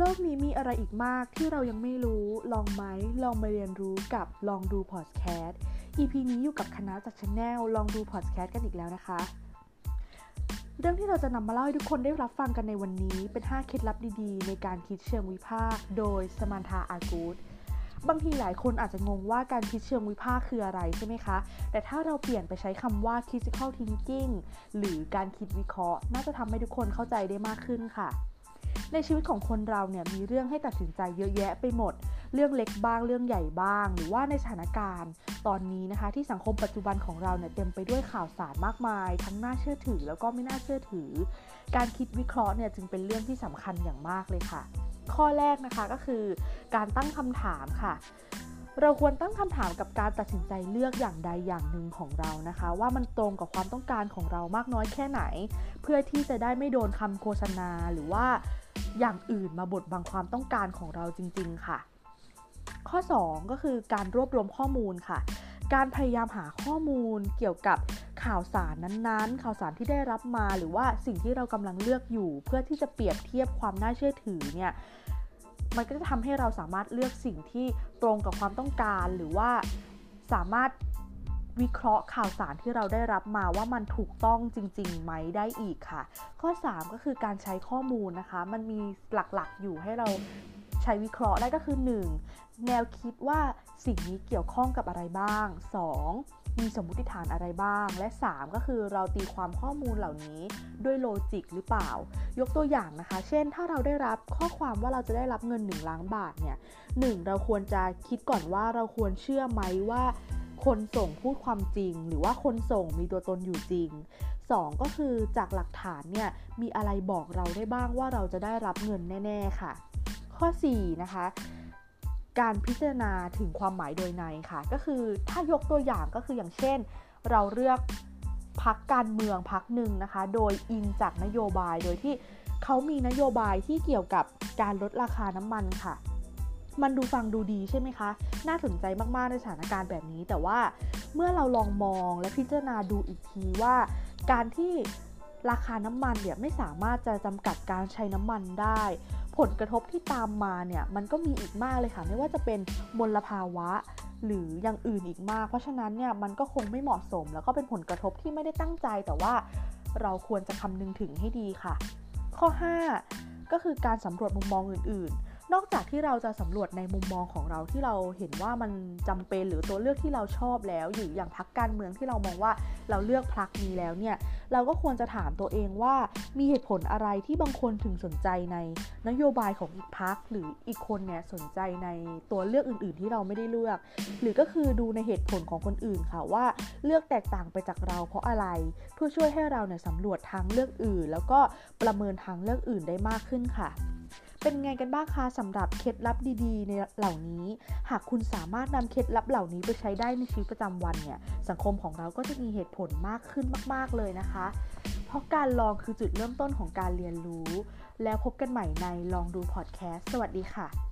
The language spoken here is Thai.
โลกนี้มีอะไรอีกมากที่เรายังไม่รู้ ลองไหม ลองมาเรียนรู้กับลองดูพอดแคสต์ EP นี้อยู่กับคณะจาก channel ลองดูพอดแคสต์กันอีกแล้วนะคะ เรื่องที่เราจะนำมาเล่าให้ทุกคนได้รับฟังกันในวันนี้ เป็น 5 เคล็ดลับดีๆ ในการคิดเชิงวิพากษ์โดย Samantha Agoos บางทีหลายคนอาจจะงงว่าการคิดเชิงวิพากษ์คืออะไรใช่ไหมคะ แต่ถ้าเราเปลี่ยนไปใช้คำว่า critical thinking หรือการคิดวิเคราะห์ น่าจะทำให้ทุกคนเข้าใจได้มากขึ้นค่ะ ในชีวิตของคนเราเนี่ยมีเรื่องให้ตัดสินใจเยอะแยะไปหมด เรื่องเล็กบ้างเรื่องใหญ่บ้าง หรือว่าในสถานการณ์ ตอนนี้นะคะ ที่สังคมปัจจุบันของเราเนี่ยเต็มไปด้วยข่าวสารมากมาย ทั้งน่าเชื่อถือแล้วก็ไม่น่าเชื่อถือ การคิดวิเคราะห์เนี่ยจึงเป็นเรื่องที่สำคัญอย่างมากเลยค่ะ ข้อแรกนะคะก็คือ การตั้งคำถามค่ะเราควรตั้งคำถามกับการตัดสินใจเลือกอย่างใดอย่างหนึ่งของเรานะคะ ว่ามันตรงกับความต้องการของเรามากน้อยแค่ไหน เพื่อที่จะได้ไม่โดนคำโฆษณาหรือว่า อย่างอื่นมาบดบังความต้องการของเราจริง ๆ ค่ะ ข้อ 2 ก็คือการรวบรวมข้อมูลค่ะ การพยายามหาข้อมูลเกี่ยวกับข่าวสารนั้นๆ ข่าวสารที่ได้รับมาหรือว่าสิ่งที่เรากำลังเลือกอยู่ เพื่อที่จะเปรียบเทียบความน่าเชื่อถือเนี่ยมันก็จะทำให้เราสามารถเลือกสิ่งที่ตรงกับความต้องการ หรือว่าสามารถ วิเคราะห์ข่าวสารที่เราได้รับมาว่ามันถูกต้องจริงๆไหมได้อีกค่ะ ข้อ 3 ก็คือการใช้ข้อมูลนะคะ มันมีหลักๆอยู่ให้เราใช้วิเคราะห์ได้ก็คือ 1. แนวคิดว่าสิ่งนี้เกี่ยวข้องกับอะไรบ้าง 2. มีสมมติฐานอะไรบ้าง และ 3 ก็คือเราตีความข้อมูลเหล่านี้ด้วยโลจิกหรือเปล่า ยกตัวอย่างนะคะ เช่น ถ้าเราได้รับข้อความว่าเราจะได้รับเงิน 1 ล้านบาทเนี่ยหเราควรจะคิดก่อนว่าเราควรเชื่อไหมว่า คนส่งพูดความจริง หรือว่าคนส่งมีตัวตนอยู่จริง 2 ก็คือจากหลักฐานเนี่ยมีอะไรบอกเราได้บ้างว่าเราจะได้รับเงินแน่ ๆ ค่ะ ข้อ 4 นะคะการพิจารณาถึงความหมายโดยในค่ะ ก็คือถ้ายกตัวอย่างก็คืออย่างเช่น เราเลือกพักการเมืองพักหนึ่งนะคะ โดยอิงจากนโยบายโดยที่เขามีนโยบายที่เกี่ยวกับการลดราคาน้ำมันค่ะ มันดูฟังดูดีใช่ไหมคะ น่าสนใจมากๆในสถานการณ์แบบนี้ แต่ว่าเมื่อเราลองมองและพิจารณาดูอีกทีว่า การที่ราคาน้ำมันเนี่ยไม่สามารถจะจำกัดการใช้น้ำมันได้ ผลกระทบที่ตามมาเนี่ยมันก็มีอีกมากเลยค่ะ ไม่ว่าจะเป็นมลภาวะหรืออย่างอื่นอีกมาก เพราะฉะนั้นเนี่ยมันก็คงไม่เหมาะสม แล้วก็เป็นผลกระทบที่ไม่ได้ตั้งใจ แต่ว่าเราควรจะคำนึงถึงให้ดีค่ะ ข้อ 5 ก็คือการสำรวจมุมมองอื่นๆ นอกจากที่เราจะสำรวจในมุมมองของเราที่เราเห็นว่ามันจำเป็นหรือตัวเลือกที่เราชอบแล้วอยู่อย่างพักการเมืองที่เรามองว่าเราเลือกพักนี้แล้วเนี่ยเราก็ควรจะถามตัวเองว่ามีเหตุผลอะไรที่บางคนถึงสนใจในนโยบายของอีกพักหรืออีกคนเนี่ยสนใจในตัวเลือกอื่น ๆ ที่เราไม่ได้เลือก หรือก็คือดูในเหตุผลของคนอื่นค่ะว่าเลือกแตกต่างไปจากเราเพราะอะไร เพื่อช่วยให้เราเนี่ยสำรวจทางเลือกอื่น แล้วก็ประเมินทางเลือกอื่นได้มากขึ้นค่ะ เป็นไงกันบ้างคะสำหรับเคล็ดลับดีๆ ในเหล่านี้ หากคุณสามารถนำเคล็ดลับเหล่านี้ไปใช้ได้ในชีวิตประจำวันเนี่ยสังคมของเราก็จะมีเหตุผลมากขึ้นมาก ๆเลยนะคะ เพราะการลองคือจุดเริ่มต้นของการเรียนรู้ แล้วพบกันใหม่ในลองดูพอดแคสต์สวัสดีค่ะ